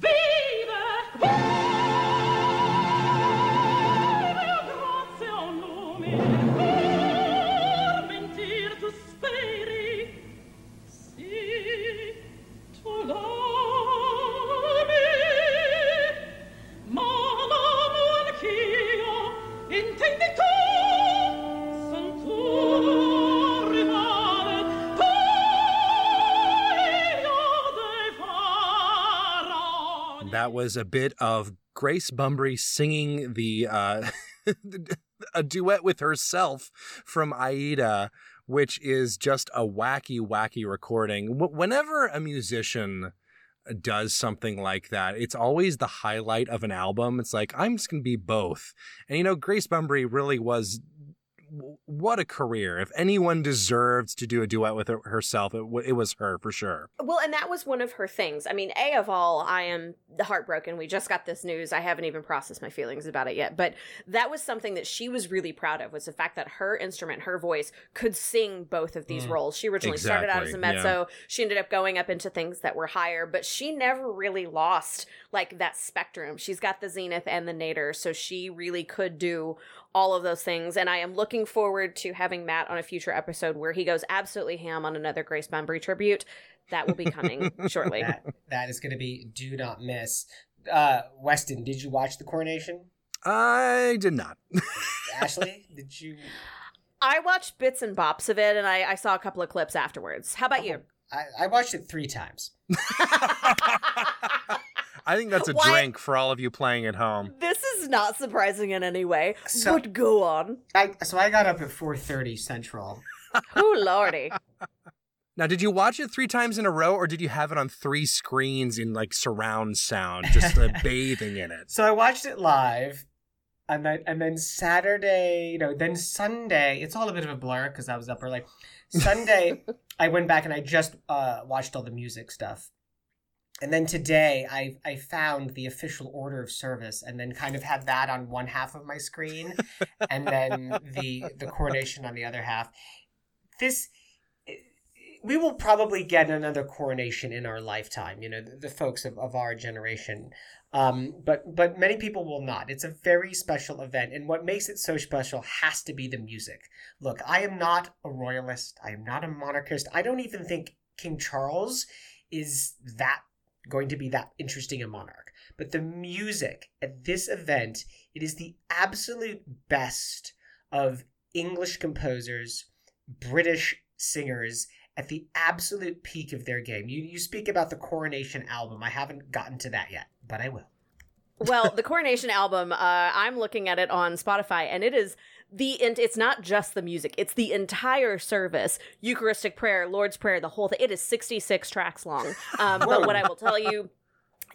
Vive! Vive, That was a bit of Grace Bumbry singing the uh, a duet with herself from Aida, which is just a wacky, wacky recording. Wh- Whenever a musician does something like that, it's always the highlight of an album. It's like I'm just gonna be both, and you know, Grace Bumbry really was. What a career! If anyone deserved to do a duet with her, herself, it, it was her for sure. Well, and that was one of her things. I mean, A of all, I am heartbroken. We just got this news. I haven't even processed my feelings about it yet. But that was something that she was really proud of was the fact that her instrument, her voice, could sing both of these Mm. roles. She originally started out as a Exactly, mezzo. She ended up going up into things that were higher, but she never really lost like that spectrum. She's got the zenith and the nadir, so she really could do all of those things. And I am looking forward to having Matt on a future episode where he goes absolutely ham on another Grace Bumbry tribute. That will be coming shortly. That, that is going to be do not miss. Uh, Weston, did you watch the coronation? I did not. Ashley, did you? I watched bits and bops of it, and I, I saw a couple of clips afterwards. How about you? I, I watched it three times. I think that's a What? drink for all of you playing at home. This is not surprising in any way. So- but go on. I so I got up at four thirty central. Oh lordy. Now, did you watch it three times in a row, or did you have it on three screens in like surround sound, just uh, bathing in it? So I watched it live, and then and then Saturday, you know, then Sunday. It's all a bit of a blur because I was up early. Sunday, I went back and I just uh, watched all the music stuff, and then today I I found the official order of service, and then kind of had that on one half of my screen, and then the the coronation on the other half. This we will probably get another coronation in our lifetime. You know, the, the folks of, of our generation. Um, but but many people will not. It's a very special event, and what makes it so special has to be the music. Look, I am not a royalist. I am not a monarchist. I don't even think King Charles is that going to be that interesting a monarch. But the music at this event, it is the absolute best of English composers, British singers at the absolute peak of their game. You you speak about the Coronation album. I haven't gotten to that yet, but I will. well, the Coronation album, uh, I'm looking at it on Spotify, and it is the and it's not just the music; it's the entire service, Eucharistic prayer, Lord's prayer, the whole thing. It is 66 tracks long. Um, but what I will tell you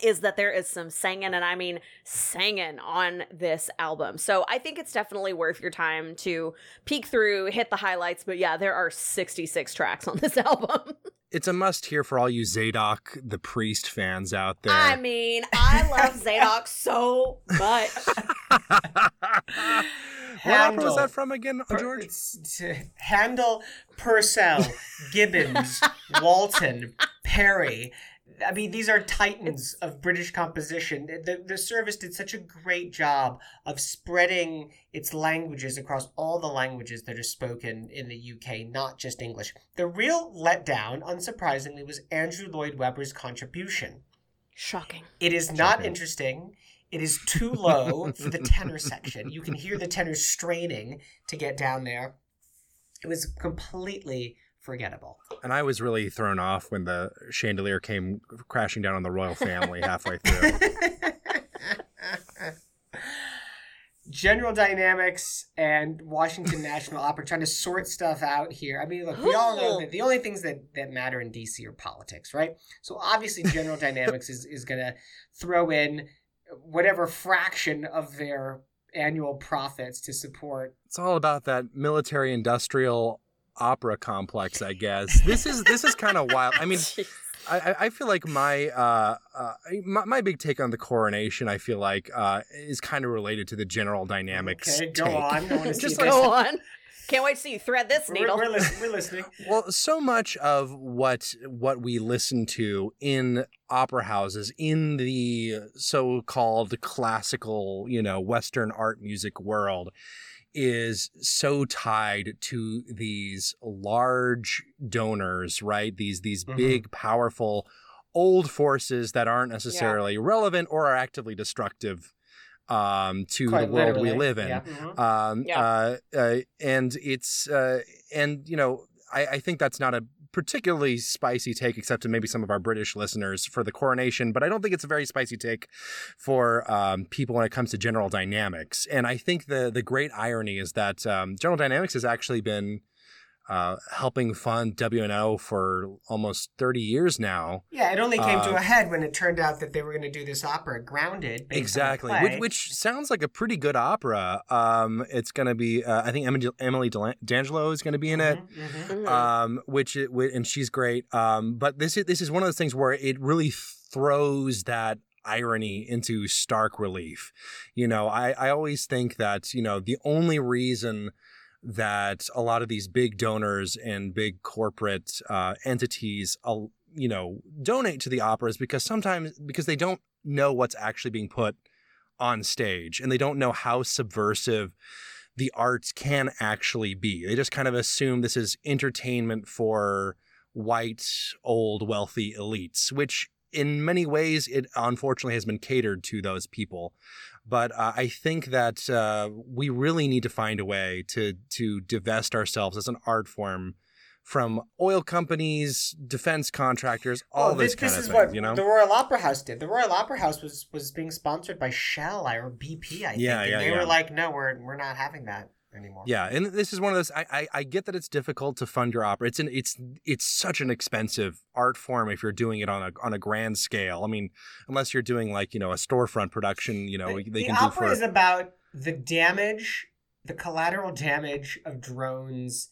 is that there is some singing, and I mean singing on this album. So I think it's definitely worth your time to peek through, hit the highlights. But yeah, there are 66 tracks on this album. It's a must hear for all you Zadok the priest fans out there. I mean, I love Zadok so much. what opera was that from again, George? It's, it's, uh, Handel, Purcell, Gibbons, Walton, Parry. I mean, these are titans of British composition. The, the service did such a great job of spreading its languages across all the languages that are spoken in the UK, not just English. The real letdown, unsurprisingly, was Andrew Lloyd Webber's contribution. Shocking. It is not interesting. It is too low for the tenor section. You can hear the tenor straining to get down there. It was completely forgettable. And I was really thrown off when the chandelier came crashing down on the royal family halfway through. General Dynamics and Washington National Opera trying to sort stuff out here. I mean, look, we all know that the only things that, that matter in DC are politics, right? So obviously, General Dynamics is, is going to throw in whatever fraction of their annual profits to support. It's all about that military industrial opera complex, I guess. This is this is kind of wild. I mean, I, I feel like my, uh, uh, my my big take on the coronation, I feel like, uh, is kind of related to the general dynamics. Okay, go take. on. I wanna see Just this. go on. Can't wait to see you thread this We're, needle. we're, lis- we're listening. Well, so much of what what we listen to in opera houses, in the so-called classical, you know, Western art music world, is so tied to these large donors, right? These these Mhm. big, powerful, old forces that aren't necessarily relevant or are actively destructive um, to Quite the world we live in. yeah. Mhm. Um, Yeah. uh, uh, and it's uh, and you know I, I think that's not a particularly spicy take, except to maybe some of our British listeners for the coronation. But I don't think it's a very spicy take for um, people when it comes to General Dynamics. And I think the the great irony is that um, General Dynamics has actually been uh, helping fund WNO for almost thirty years now. Yeah, it only came to Uh, a head when it turned out that they were going to do this opera, Grounded. based on a Exactly, play. which, which sounds like a pretty good opera. Um, it's going to be, uh, I think Emily, Emily D'Angelo is going to be in it. Mhm, Mhm. um, which it, and she's great. Um, but this is this is one of those things where it really throws that irony into stark relief. You know, I I always think that you know the only reason that a lot of these big donors and big corporate uh, entities, uh, you know, donate to the operas because sometimes because they don't know what's actually being put on stage and they don't know how subversive the arts can actually be. They just kind of assume this is entertainment for white, old, wealthy elites, which in many ways it unfortunately has been catered to those people. But uh, I think that uh, we really need to find a way to to divest ourselves as an art form from oil companies, defense contractors, all Well, this, this, kind this of is thing. what you know, the Royal Opera House did. The Royal Opera House was was being sponsored by Shell or BP, I think. Yeah, and yeah, they yeah. were like, "No, we're we're not having that." Anymore. Yeah, and this is one of those. I, I I get that it's difficult to fund your opera. It's an it's it's such an expensive art form if you're doing it on a on a grand scale. I mean, unless you're doing like you know a storefront production, you know the, they the can do opera for is about the damage, the collateral damage of drones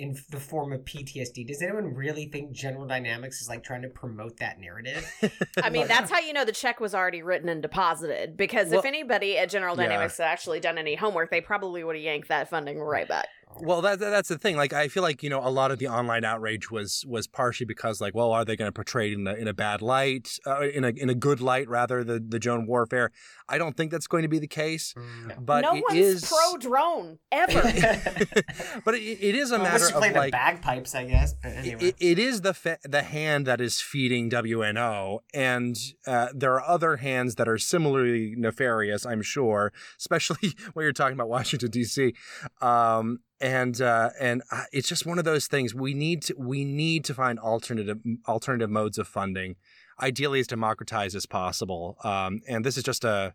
in the form of PTSD. Does anyone really think General Dynamics is like trying to promote that narrative? I mean, that's how you know the check was already written and deposited. Because Well- if anybody at General Yeah. Dynamics had actually done any homework, they probably would have yanked that funding right back. Well, that, that- that's the thing. Like, I feel like you know a lot of the online outrage was was partially because like, well, are they going to portray it in a in a bad light, uh, in a in a good light rather the the drone warfare? I don't think that's going to be the case. But no it one's is pro drone ever. but it, it is a Well, matter unless you of the like bagpipes, I guess. But anyway. it, it is the fa- the hand that is feeding WNO, and uh, there are other hands that are similarly nefarious. I'm sure, especially when you're talking about Washington D.C. Um, and uh, and it's just one of those things. We need to we need to find alternative alternative modes of funding, ideally as democratized as possible. Um, and this is just a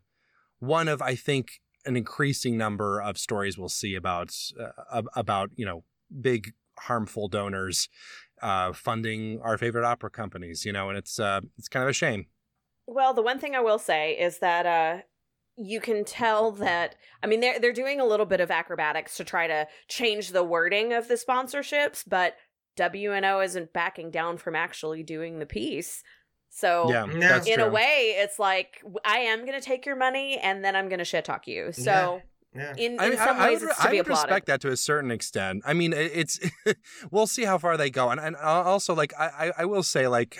one of I think an increasing number of stories we'll see about uh, about you know big harmful donors uh, funding our favorite opera companies. You know, and it's uh, it's kind of a shame. Well, the one thing I will say is that uh you can tell that I mean they're they're doing a little bit of acrobatics to try to change the wording of the sponsorships, but WNO isn't backing down from actually doing the piece. So yeah, mm-hmm. in true. a way, it's like I am going to take your money and then I'm going to shit talk you. So yeah. in, in I, mean, some I, ways, I would, it's to I be would applauded. respect that to a certain extent. I mean, it's we'll see how far they go, and and uh, also like I I, I will say like.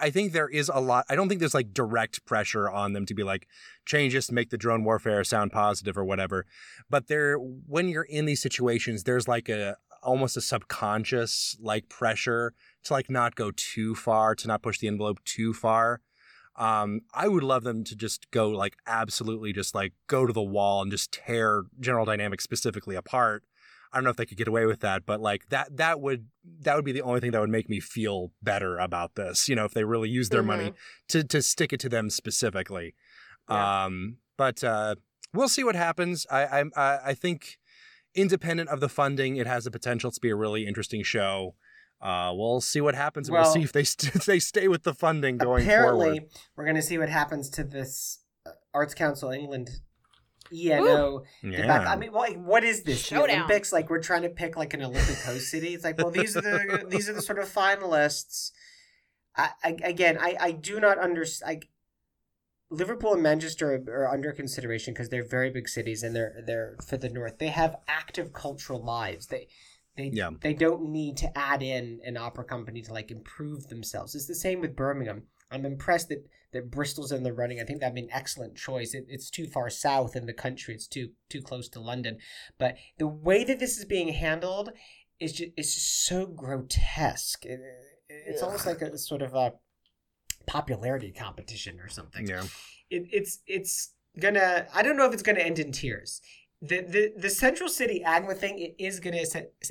I- think there is a lot. I don't think there's like direct pressure on them to be like change this make the drone warfare sound positive or whatever. But there, when you're in these situations, there's like a almost a subconscious like pressure to like not go too far, to not push the envelope too far. Um, I would love them to just go like absolutely just like go to the wall and just tear General Dynamics specifically apart. I don't know if they could get away with that, but like that that would that would be the only thing that would make me feel better about this. You know, if they really use their money to to stick it to them specifically. Yeah. Um, but uh, we'll see what happens. I I I think independent of the funding, it has the potential to be a really interesting show. Uh, we'll see what happens, and we'll Well- see if they st- if they stay with the funding going Apparently, forward. Apparently, we're going to see what happens to this uh, Arts Council England ENO. Yeah. debacle. I mean, what, what is this? The Olympics? Like we're trying to pick like an Olympic host city. It's like, well, these are the these are the sort of finalists. I, I again, I I do not understand. Liverpool and Manchester are, are under consideration because they're very big cities and they're they're for the north. They have active cultural lives. They they Yeah. they don't need to add in an opera company to like improve themselves. It's the same with Birmingham. I'm impressed that that Bristol's in the running. I think that'd be an excellent choice. It, it's too far south in the country. It's too too close to London. But the way that this is being handled is just it's just so grotesque. It, it's almost like a sort of a popularity competition or something Yeah. it, it's it's gonna I don't know if it's gonna end in tears. The the the Central City Agma thing it is gonna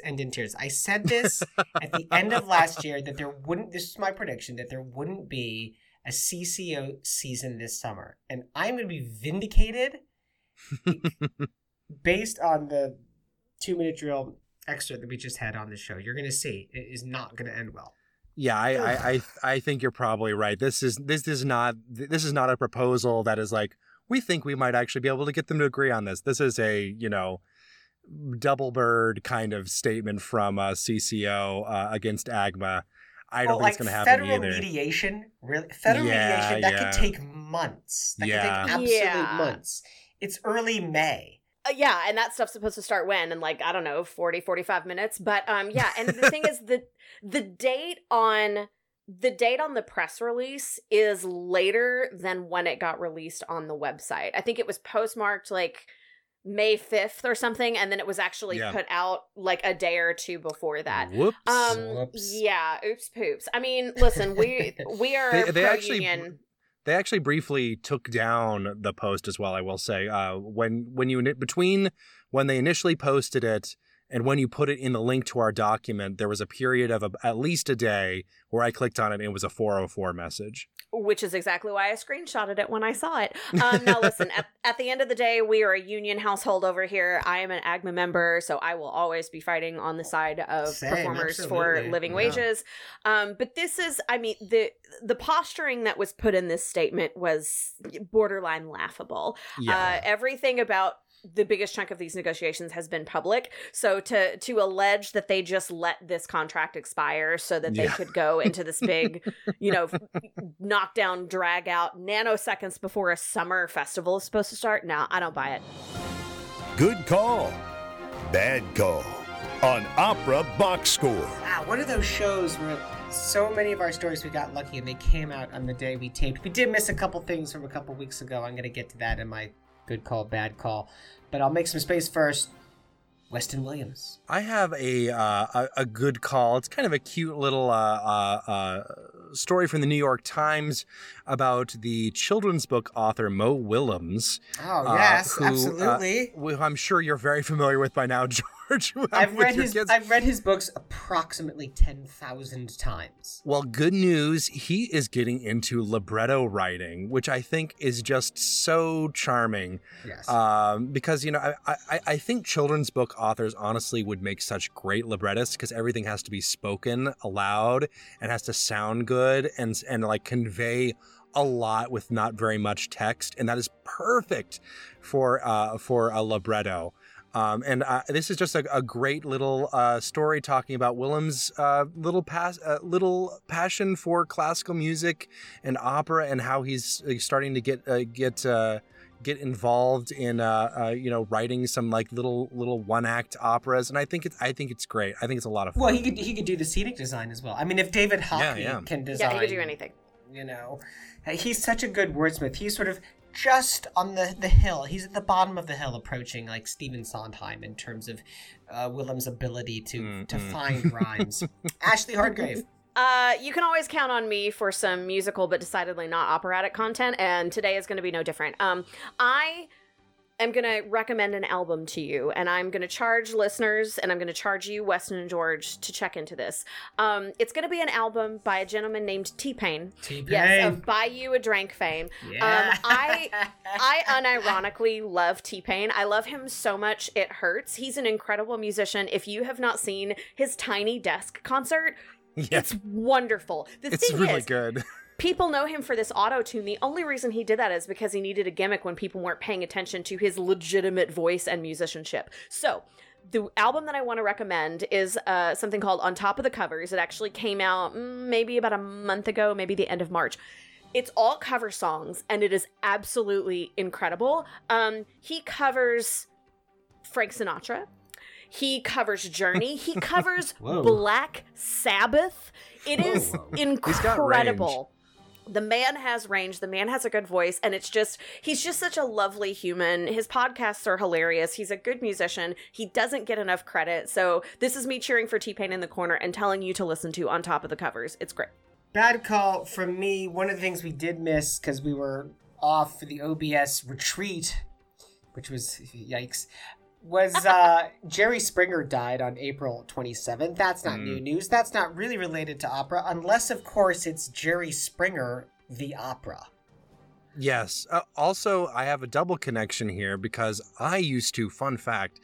end in tears. I said this at the end of last year that there wouldn't. This is my prediction that there wouldn't be a CCO season this summer, and I'm gonna be vindicated based on the two minute drill extra that we just had on the show. You're gonna see it is not gonna end well. Yeah, I, I, I, I think you're probably right. This is this is not this is not a proposal that is like we think we might actually be able to get them to agree on this. This is a you know double bird kind of statement from uh, CCO uh, against AGMA. I don't Well, think it's going to happen federal either. mediation, really, federal Yeah, mediation that yeah. could take months. That Yeah. could take absolute Yeah. months. It's early May. Uh, yeah, and that stuff's supposed to start when in like I don't know 40 45 minutes, but um yeah, and the thing is the the date on the date on the press release is later than when it got released on the website. I think it was postmarked like May 5th or something and then it was actually Yeah. put out like a day or two before that. Whoops. Um Whoops. yeah, oops poops. I mean, listen, we we are They- they actually- union. They actually briefly took down the post as well. I will say, uh, when when you ini- between when they initially posted it and when you put it in the link to our document, there was a period of a, at least a day where I clicked on it and it was a 404 message. Which is exactly why I screenshotted it when I saw it. Um, now, listen, at, at the end of the day, we are a union household over here. I am an AGMA member, so I will always be fighting on the side of Same, performers for absolutely, living yeah. wages. Um, but this is, I mean, the the posturing that was put in this statement was borderline laughable. Yeah. Uh, everything about the biggest chunk of these negotiations has been public. So to to allege that they just let this contract expire so that they Yeah. could go into this big, you know, knockdown, drag out nanoseconds before a summer festival is supposed to start. No, I don't buy it. Good call. Bad call. On Opera Box Score. Wow, one of those shows where so many of our stories we got lucky and they came out on the day we taped. We did miss a couple things from a couple weeks ago. I'm going to get to that in my good call, bad call. But I'll make some space first. Weston Williams. I have a, uh, a a good call. It's kind of a cute little uh, uh, uh, story from the New York Times about the children's book author Mo Willems. Oh, uh, yes, who, uh, absolutely. who I'm sure you're very familiar with by now, George. I've with read your his kids. I've read his books approximately 10,000 times. Well, good news. He is getting into libretto writing, which I think is just so charming. Yes. Um, because you know, I, I I think children's book authors honestly would make such great librettists because everything has to be spoken aloud and has to sound good and and like convey a lot with not very much text, and that is perfect for uh for a libretto. Um, and uh, this is just a, a great little uh, story talking about Willems' uh, little pas- uh, little passion for classical music and opera, and how he's uh, starting to get uh, get uh, get involved in uh, uh, you know writing some like little little one act operas. And I think it's I think it's great. I think it's a lot of fun. Well, he could he could do the scenic design as well. I mean, if David Hockney yeah. can design, Yeah, he could do anything. You know, he's such a good wordsmith. He's sort of just on the the hill. He's at the bottom of the hill, approaching like Stephen Sondheim in terms of uh, Willems' ability to to find rhymes. Ashley Hardgrave. Uh, you can always count on me for some musical but decidedly not operatic content, and today is going to be no different. Um, I am going to recommend an album to you, and I'm going to charge listeners, and I'm going to charge you, Weston and George, to check into this. Um, it's going to be an album by a gentleman named T Pain. T-Pain. Yes, of Buy You a Drank fame. Yeah. Um, I I unironically love T Pain. I love him so much it hurts. He's an incredible musician. If you have not seen his Tiny Desk concert, yeah, it's wonderful. The it's really is, good. People know him for this auto tune. The only reason he did that is because he needed a gimmick when people weren't paying attention to his legitimate voice and musicianship. So, the album that I want to recommend is uh, something called On Top of the Covers. It actually came out mm, maybe about a month ago, maybe the end of March. It's all cover songs, and it is absolutely incredible. Um, he covers Frank Sinatra. He covers Journey. He covers Black Sabbath. It is Whoa. He's got incredible. The man has range. The man has a good voice, and it's just he's just such a lovely human. His podcasts are hilarious. He's a good musician. He doesn't get enough credit. So this is me cheering for T Pain in the corner and telling you to listen to on top of the covers. It's great. Bad call from me. One of the things we did miss because we were off for the OBS retreat, which was yikes, was uh, Jerry Springer died on April 27th. That's not new news. That's not really related to opera, unless, of course, it's Jerry Springer, the opera. Yes. Uh, also, I have a double connection here because I used to, fun fact,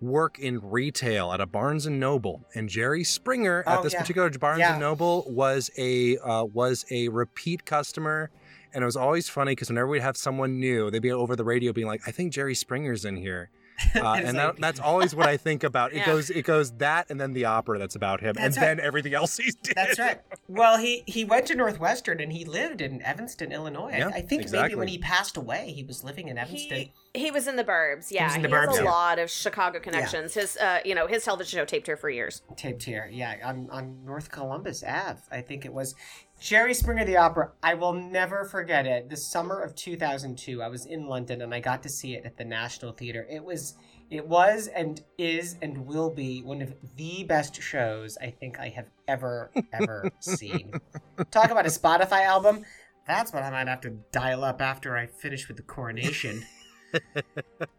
work in retail at a Barnes and Noble, and Jerry Springer at Oh, this yeah. particular Barnes Yeah. and Noble was a uh, was a repeat customer. And it was always funny because whenever we'd have someone new, they'd be over the radio being like, "I think Jerry Springer's in here," uh, and like- that, that's always what I think about. It Yeah. goes, it goes that, and then the opera that's about him, That's and right. then everything else he did. That's right. Well, he he went to Northwestern and he lived in Evanston, Illinois. I- Yeah, I, think maybe when he passed away, he was living in Evanston. He he was in the Burbs. Yeah, was in the he has Burbs, a yeah. lot of Chicago connections. His uh, you know, his television show taped here for years. taped here. Yeah, on, on North Columbus Ave, I think it was. Jerry Springer the Opera. I will never forget it. The summer of 2002, I was in London and I got to see it at the National Theatre. It was, it was, and is, and will be one of the best shows I think I have ever, ever seen. Talk about a Spotify album. That's what I might have to dial up after I finish with the coronation.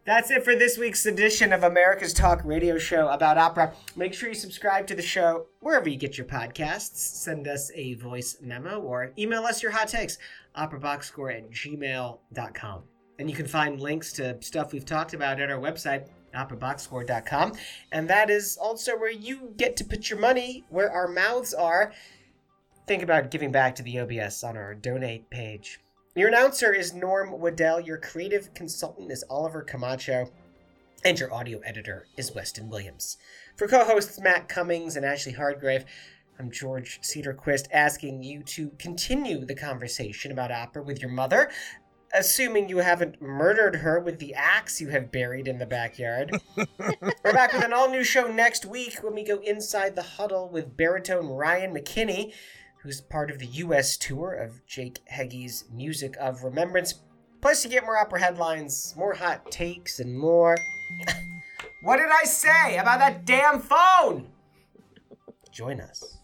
That's it for this week's edition of America's Talk radio show about opera. Make sure you subscribe to the show wherever you get your podcasts. Send us a voice memo or email us your hot takes, operaboxscore at gmail.com. And you can find links to stuff we've talked about at our website, operaboxscore.com. And that is also where you get to put your money where our mouths are. Think about giving back to the OBS on our donate page. Your announcer is Norm Waddell. Your creative consultant is Oliver Camacho. And your audio editor is Weston Williams. For co hosts Matt Cummings and Ashley Hardgrave, I'm George Cederquist asking you to continue the conversation about opera with your mother, assuming you haven't murdered her with the axe you have buried in the backyard. We're back with an all new show next week when we go inside the huddle with baritone Ryan McKinny who's part of the U.S. tour of Jake Heggie's Music of Remembrance. Plus, you get more opera headlines, more hot takes, and more. what did I say about that damn phone? Join us.